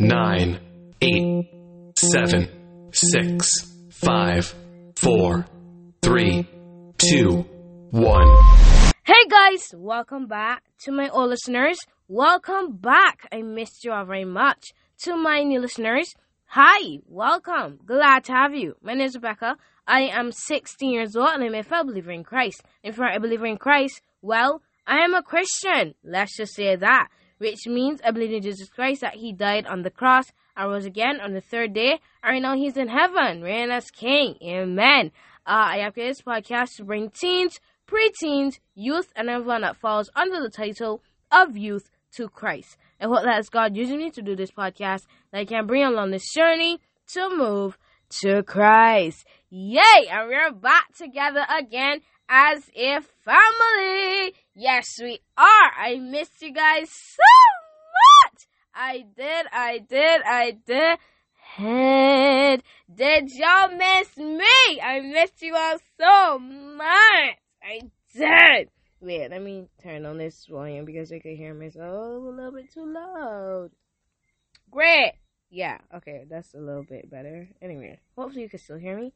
nine, eight, seven, six, five, four, three, two, one. Hey guys, welcome back to my old listeners. Welcome back. I missed you all very much. To my new listeners, hi, welcome. Glad to have you. My name is Rebecca. I am 16 years old and I'm a fellow believer in Christ. If you're a believer in Christ, well, I am a Christian. Let's just say that. Which means I believe in Jesus Christ that He died on the cross and rose again on the third day. And now He's in heaven, reigning as King. Amen. Uh, I have created this podcast to bring teens, preteens, youth, and everyone that falls under the title of youth to Christ. And what that is God using me to do this podcast that I can bring along this journey to move to Christ. Yay! And we're back together again as a family. Yes, we are. I missed you guys so much. I did, I did, I did. Head. Did y'all miss me? I missed you all so much. I did. Wait, let me turn on this volume because I can hear myself a little bit too loud. Great. Yeah, okay, that's a little bit better. Anyway, hopefully you can still hear me.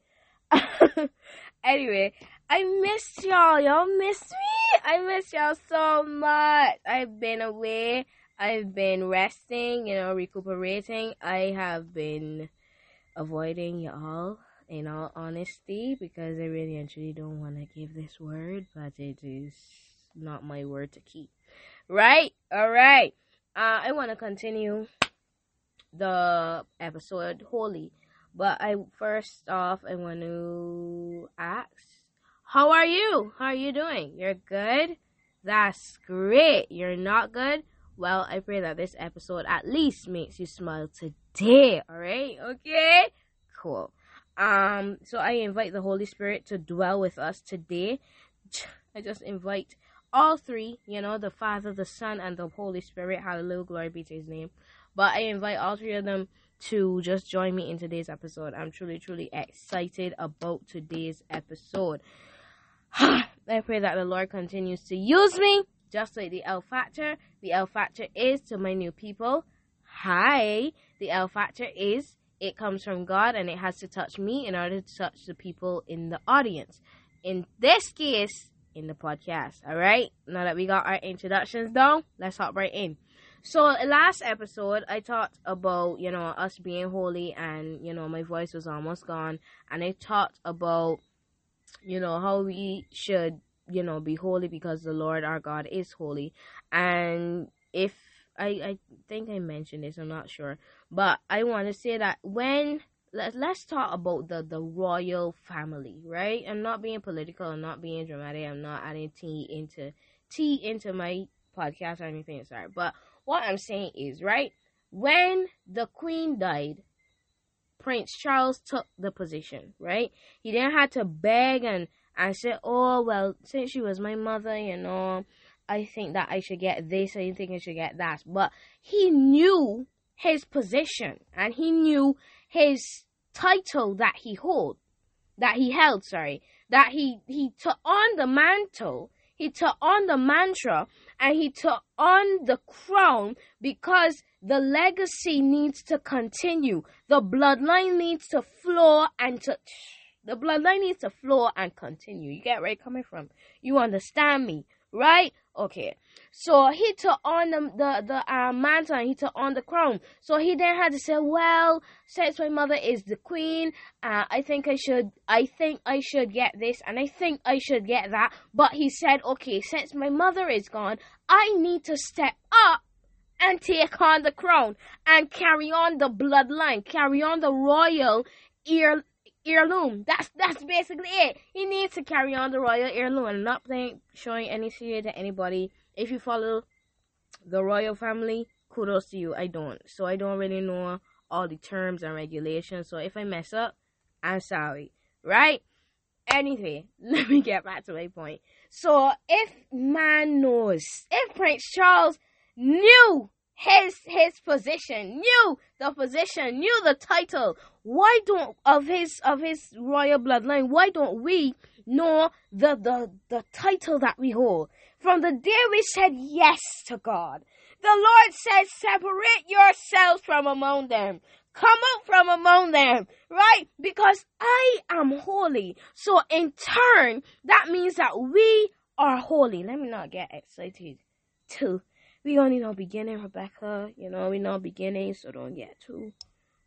anyway, I miss y'all. Y'all miss me. I miss y'all so much. I've been away. I've been resting, you know, recuperating. I have been avoiding y'all in all honesty because I really and truly don't want to give this word, but it is not my word to keep. Right? All right. Uh, I want to continue the episode holy, but I first off I want to ask, how are you? How are you doing? You're good. That's great. You're not good. Well, I pray that this episode at least makes you smile today. All right? Okay. Cool. Um, so I invite the Holy Spirit to dwell with us today. I just invite all three, you know, the Father, the Son, and the Holy Spirit. Hallelujah, glory be to his name. But I invite all three of them to just join me in today's episode. I'm truly, truly excited about today's episode. I pray that the Lord continues to use me, just like the L factor. The L factor is to my new people. Hi. The L factor is it comes from God and it has to touch me in order to touch the people in the audience. In this case, in the podcast. All right. Now that we got our introductions down, let's hop right in. So last episode, I talked about you know us being holy, and you know my voice was almost gone, and I talked about you know how we should you know be holy because the Lord our God is holy, and if I I think I mentioned this, I'm not sure, but I want to say that when let's let's talk about the the royal family, right? I'm not being political, I'm not being dramatic, I'm not adding tea into tea into my podcast or anything. Sorry, but what I'm saying is, right, when the queen died, Prince Charles took the position, right? He didn't have to beg and, and say, oh, well, since she was my mother, you know, I think that I should get this, I think I should get that. But he knew his position and he knew his title that he hold, that he held, sorry, that he, he took on the mantle he took on the mantra and he took on the crown because the legacy needs to continue. The bloodline needs to flow and to the bloodline needs to flow and continue. You get where I'm coming from? You understand me, right? Okay. So he took on the the, the uh, mantle and he took on the crown. So he then had to say, well, since my mother is the queen, uh, I think I should, I think I should get this and I think I should get that. But he said, okay, since my mother is gone, I need to step up and take on the crown and carry on the bloodline, carry on the royal ear heirloom. That's that's basically it. He needs to carry on the royal heirloom. I'm not playing, showing any shade to anybody. If you follow the royal family, kudos to you. I don't, so I don't really know all the terms and regulations. So if I mess up, I'm sorry. Right? Anyway, let me get back to my point. So if man knows, if Prince Charles knew his his position, knew the position, knew the title. Why don't of his of his royal bloodline? Why don't we know the the the title that we hold? From the day we said yes to God, The Lord said, separate yourselves from among them. Come out from among them, right? Because I am holy. So in turn, that means that we are holy. Let me not get excited too. We only know beginning, Rebecca. You know, we know beginning, so don't get too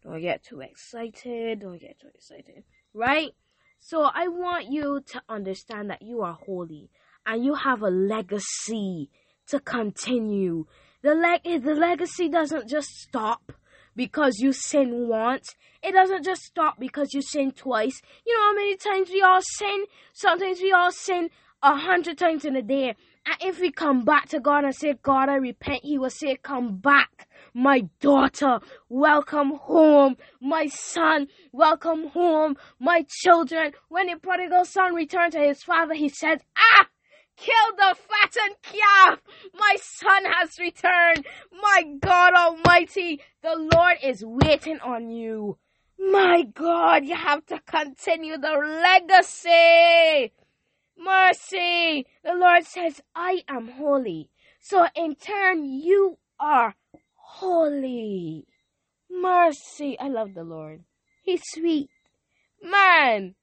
don't get too excited. Don't get too excited. Right? So I want you to understand that you are holy and you have a legacy to continue. The leg the legacy doesn't just stop because you sin once. It doesn't just stop because you sin twice. You know how many times we all sin? Sometimes we all sin a hundred times in a day. And if we come back to God and say, God, I repent, He will say, Come back, my daughter, welcome home, my son, welcome home, my children. When the prodigal son returned to his father, he said, Ah! Kill the fattened calf! My son has returned! My God Almighty, the Lord is waiting on you. My God, you have to continue the legacy mercy. The Lord says, I am holy. So in turn, you are holy. Mercy. I love the Lord. He's sweet. Man.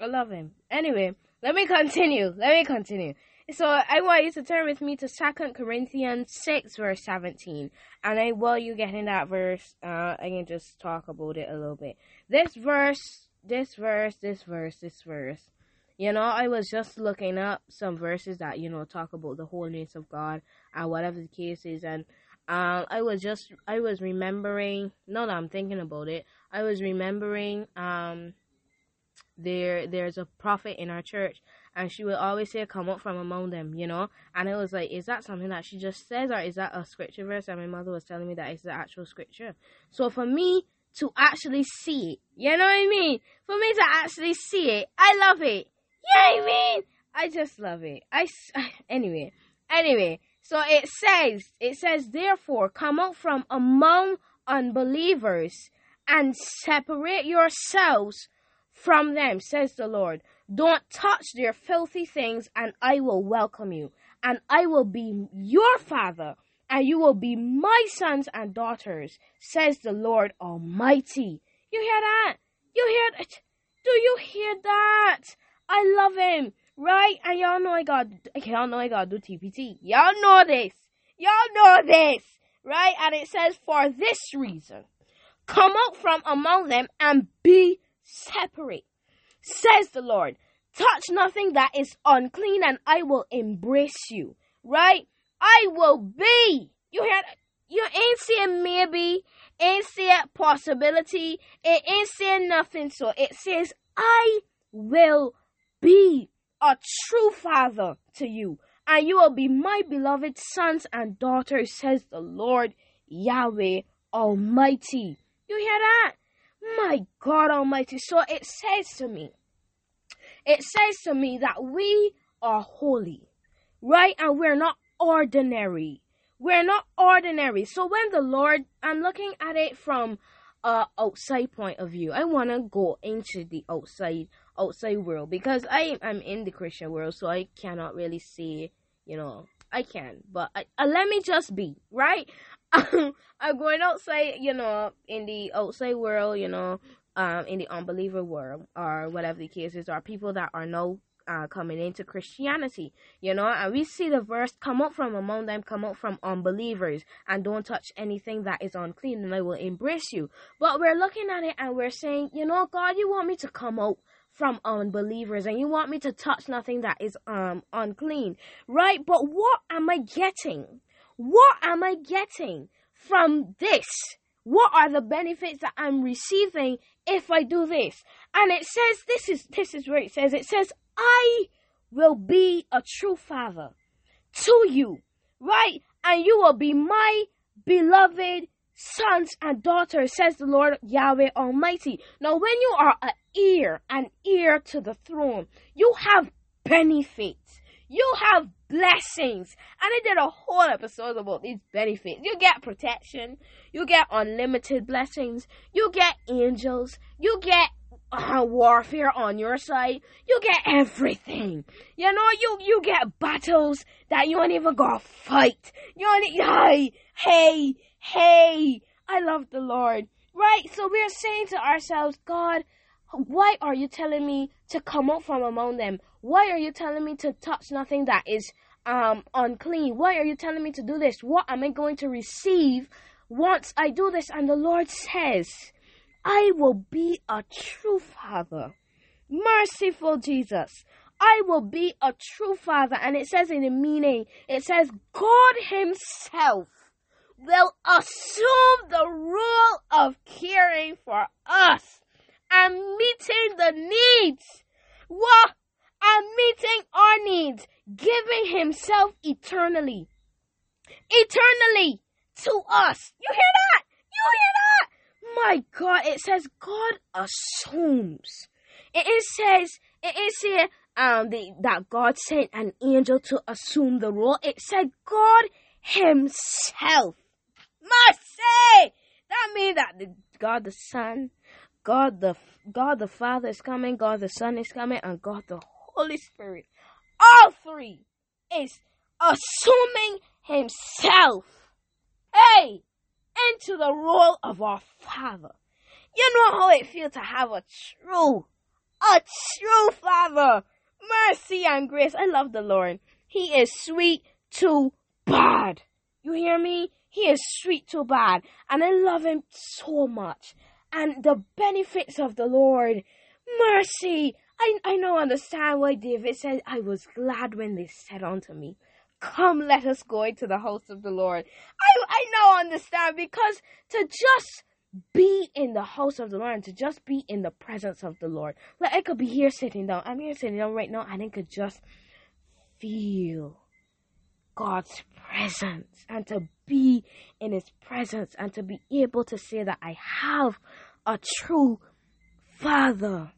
I love him. Anyway, let me continue. Let me continue. So I want you to turn with me to Second Corinthians 6 verse 17. And I while you get in that verse, uh, I can just talk about it a little bit. This verse, this verse, this verse, this verse you know, I was just looking up some verses that, you know, talk about the holiness of God and whatever the case is and um I was just I was remembering no that I'm thinking about it, I was remembering um there there's a prophet in our church and she would always say come up from among them you know? And it was like is that something that she just says or is that a scripture verse? And my mother was telling me that it's the actual scripture. So for me to actually see it you know what i mean? For me to actually see it i love it yeah, I mean, I just love it. I anyway, anyway. So it says, it says, therefore, come out from among unbelievers and separate yourselves from them, says the Lord. Don't touch their filthy things, and I will welcome you, and I will be your father, and you will be my sons and daughters, says the Lord Almighty. You hear that? You hear that? Do you hear that? I love him, right? And y'all know I got, okay, y'all know I got do TPT. Y'all know this. Y'all know this, right? And it says, for this reason, come out from among them and be separate, says the Lord. Touch nothing that is unclean, and I will embrace you, right? I will be. You hear? You ain't saying maybe, ain't saying possibility, it ain't saying nothing. So it says, I will be a true father to you, and you will be my beloved sons and daughters, says the Lord Yahweh Almighty. You hear that? My God Almighty. So it says to me, it says to me that we are holy, right? And we're not ordinary. We're not ordinary. So when the Lord, I'm looking at it from a outside point of view. I want to go into the outside outside world because I am in the Christian world, so I cannot really see, you know, I can, but I, uh, let me just be right. I'm going outside, you know, in the outside world, you know, um, in the unbeliever world or whatever the case is, are people that are no uh, coming into Christianity, you know, and we see the verse come up from among them, come up from unbelievers, and don't touch anything that is unclean, and I will embrace you. But we're looking at it and we're saying, you know, God, you want me to come out from unbelievers and you want me to touch nothing that is um unclean right? But what am i getting? What am i getting from this? What are the benefits that i'm receiving if i do this? And it says this is this is where it says it says i will be a true father to you right? And you will be my beloved sons and daughters, says the Lord Yahweh Almighty. Now, when you are an ear, an ear to the throne, you have benefits. You have blessings. And I did a whole episode about these benefits. You get protection. You get unlimited blessings. You get angels. You get uh, warfare on your side, you get everything. You know, you you get battles that you ain't even gonna fight. You only hey, hey, hey. I love the Lord. Right? So we're saying to ourselves, God, why are you telling me to come out from among them? Why are you telling me to touch nothing that is um unclean? Why are you telling me to do this? What am I going to receive once I do this? And the Lord says, I will be a true father. Merciful Jesus. I will be a true father. And it says in the meaning, it says, God Himself will assume the role of caring for us and meeting the needs. What? And meeting our needs, giving Himself eternally. Eternally to us. You hear that? You hear that? My God, it says God assumes. It says, it is here um, the, that God sent an angel to assume the role. It said God Himself. Mercy! That means that the, God the Son, God the God the Father is coming, God the Son is coming, and God the Holy Spirit. All three is assuming Himself. Hey! into the role of our Father. You know how it feels to have a true, a true Father. Mercy and grace. I love the Lord. He is sweet too bad. You hear me? He is sweet too bad. And I love him so much. And the benefits of the Lord. Mercy. I, I now understand why David said, I was glad when they said unto me, Come, let us go into the house of the Lord. I, I now understand because to just be in the house of the Lord and to just be in the presence of the Lord. Like I could be here sitting down. I'm here sitting down right now and I could just feel God's presence and to be in his presence and to be able to say that I have a true father.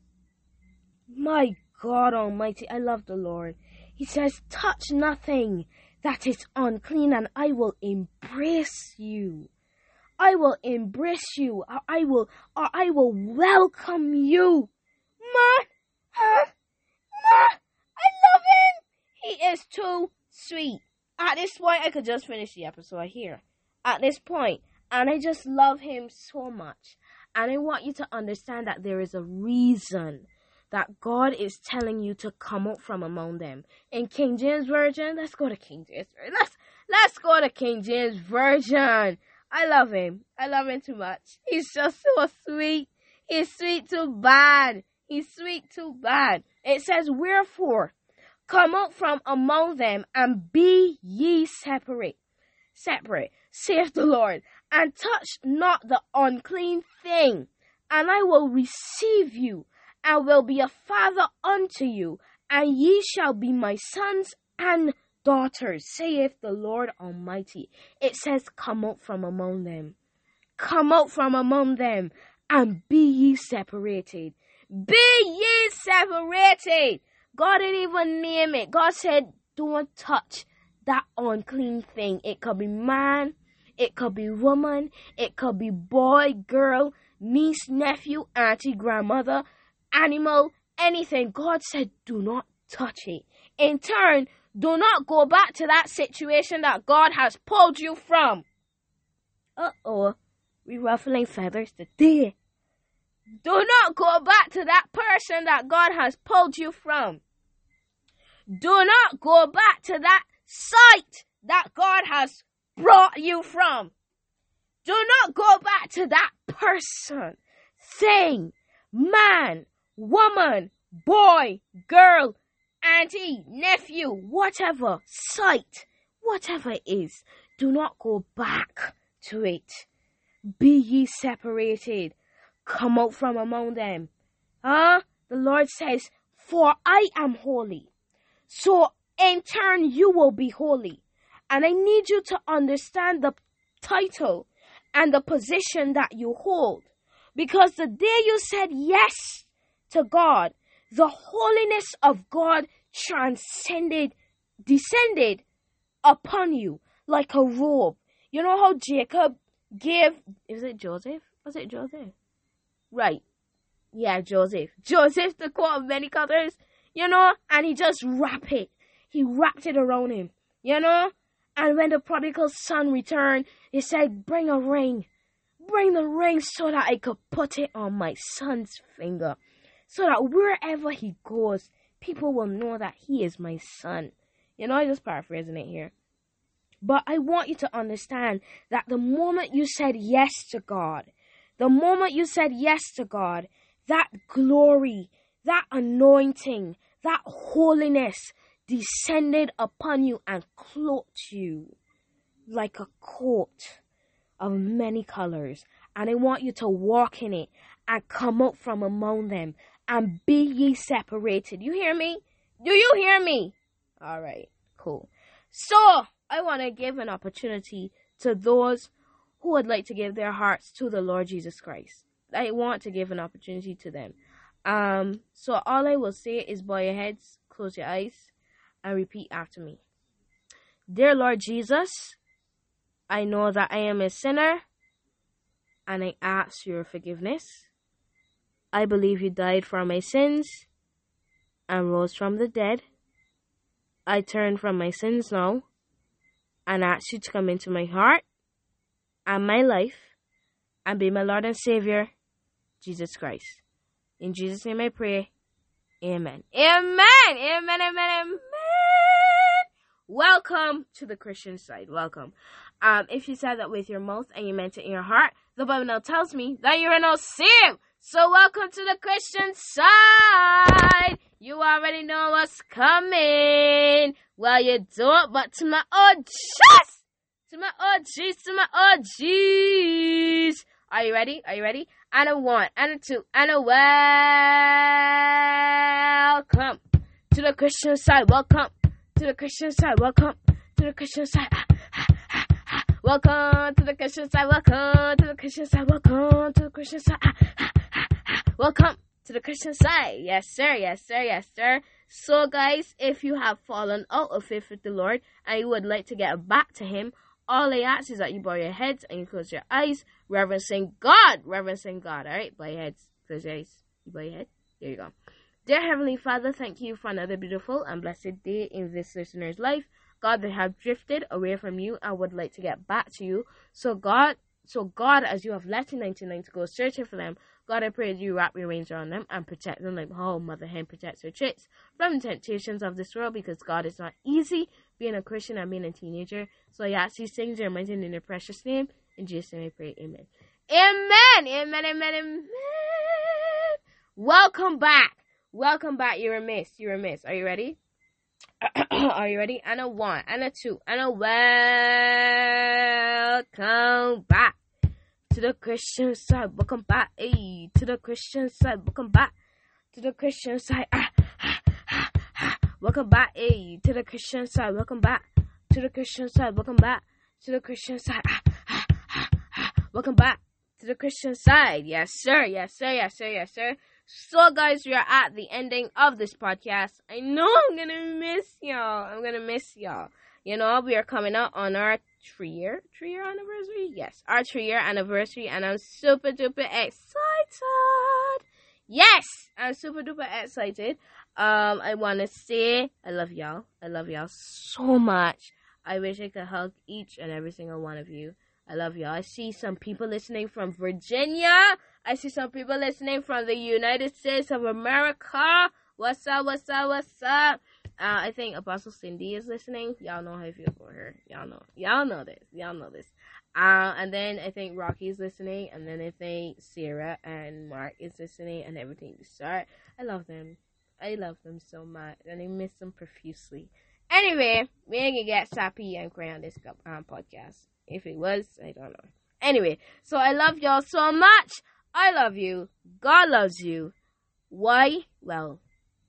My God Almighty, I love the Lord. He says, Touch nothing that is unclean, and I will embrace you. I will embrace you. I will, or I will welcome you. Ma, huh? Ma, I love him. He is too sweet. At this point, I could just finish the episode here. At this point, and I just love him so much. And I want you to understand that there is a reason that God is telling you to come up from among them. In King James Version, let's go to King James. Let's let's go to King James Version. I love him. I love him too much. He's just so sweet. He's sweet too bad. He's sweet too bad. It says, Wherefore, come out from among them and be ye separate. Separate, saith the Lord, and touch not the unclean thing, and I will receive you and will be a father unto you, and ye shall be my sons and daughters, saith the Lord Almighty. It says, Come out from among them. Come out from among them, and be ye separated. Be ye separated. God didn't even name it. God said, Don't touch that unclean thing. It could be man, it could be woman, it could be boy, girl, niece, nephew, auntie, grandmother, animal, anything. God said, do not touch it. In turn, do not go back to that situation that God has pulled you from. Uh oh, we ruffling feathers today. Do not go back to that that God has pulled you from. Do not go back to that site that God has brought you from. Do not go back to that person, thing, man, woman, boy, girl, auntie, nephew, whatever, sight, whatever it is, do not go back to it. Be ye separated. Come out from among them. Huh? The Lord says, For I am holy. So in turn, you will be holy. And I need you to understand the title and the position that you hold. Because the day you said yes to God, the holiness of God transcended, descended upon you like a robe. You know how Jacob gave, is it Joseph? Was it Joseph? Right. Yeah, Joseph. Joseph, the coat of many colors, you know, and he just wrapped it. He wrapped it around him, you know. And when the prodigal son returned, he said, Bring a ring. Bring the ring so that I could put it on my son's finger. So that wherever he goes, people will know that he is my son. You know, I'm just paraphrasing it here. But I want you to understand that the moment you said yes to God, the moment you said yes to God, that glory, that anointing, that holiness descended upon you and clothed you like a coat of many colors. And I want you to walk in it and come out from among them and be ye separated. You hear me? Do you hear me? All right, cool. So, I want to give an opportunity to those who would like to give their hearts to the Lord Jesus Christ. I want to give an opportunity to them. Um, so all I will say is bow your heads, close your eyes, and repeat after me. Dear Lord Jesus, I know that I am a sinner, and I ask your forgiveness. I believe you died for my sins and rose from the dead. I turn from my sins now and ask you to come into my heart and my life and be my Lord and Savior, Jesus Christ. In Jesus' name I pray. Amen. Amen. Amen. Amen. Amen. Welcome to the Christian side. Welcome. Um, if you said that with your mouth and you meant it in your heart, the Bible now tells me that you're now saved. So welcome to the Christian side. You already know what's coming. Well, you don't, but to my OGs, to my OGs, to my OGs. Are you ready? Are you ready? And a one, and a two, and a welcome to the Christian side. Welcome to the Christian side. Welcome to the Christian side. Ah, ah, ah, welcome to the Christian side. Welcome to the Christian side. Welcome to the Christian side. Welcome to the Christian side. Yes, sir. Yes, sir. Yes, sir. So, guys, if you have fallen out of faith with the Lord and you would like to get back to Him, all I ask is that you bow your heads and you close your eyes, reverencing God. Reverencing God. All right, bow your heads, close your eyes. You bow your head. There you go. Dear Heavenly Father, thank you for another beautiful and blessed day in this listener's life. God, they have drifted away from you and would like to get back to you. So God, so God, as you have left in 99 to go searching for them, God, I pray you wrap your wings around them and protect them like how Mother Hen protects her chicks from the temptations of this world because God is not easy being a Christian and being a teenager. So I ask these things in your mighty in your precious name. In Jesus' name I pray. Amen. Amen. Amen. Amen. Amen. Welcome back. Welcome back. You're a miss. You're a miss. Are you ready? Are you ready? And a one, and a two, and a welcome back to the Christian side. Welcome back, hey, to the Christian side. Welcome back to the Christian side. Ah, ah, ah, ah. Welcome back, hey, to the Christian side. Welcome back to the Christian side. Welcome back to the Christian side. Ah, ah, ah, ah. Welcome back to the Christian side. Yes, sir. Yes, sir. Yes, sir. Yes, sir. So, guys, we are at the ending of this podcast. I know I'm gonna miss y'all. I'm gonna miss y'all. You know, we are coming up on our three year three year anniversary. Yes, our three year anniversary, and I'm super duper excited. Yes, I'm super duper excited. Um, I want to say I love y'all. I love y'all so much. I wish I could hug each and every single one of you. I love y'all. I see some people listening from Virginia. I see some people listening from the United States of America. What's up? What's up? What's up? Uh, I think Apostle Cindy is listening. Y'all know how I feel for her. Y'all know. Y'all know this. Y'all know this. Uh, and then I think Rocky's listening, and then I think Sarah and Mark is listening, and everything to start. I love them. I love them so much, and I miss them profusely. Anyway, we ain't gonna get sappy and cry on this um, podcast. If it was, I don't know. Anyway, so I love y'all so much. I love you. God loves you. Why? Well,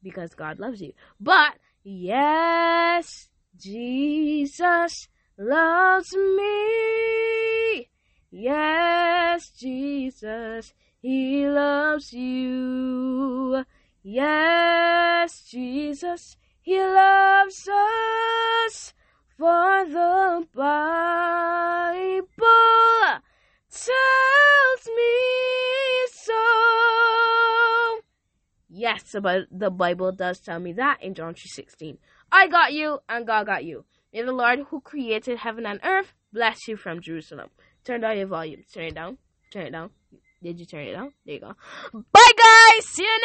because God loves you. But yes, Jesus loves me. Yes, Jesus, He loves you. Yes, Jesus, He loves us. For the Bible tells me Yes, the Bible does tell me that in John 3:16. I got you and God got you. May the Lord who created heaven and earth bless you from Jerusalem. Turn down your volume. Turn it down. Turn it down. Did you turn it down? There you go. Bye guys. See you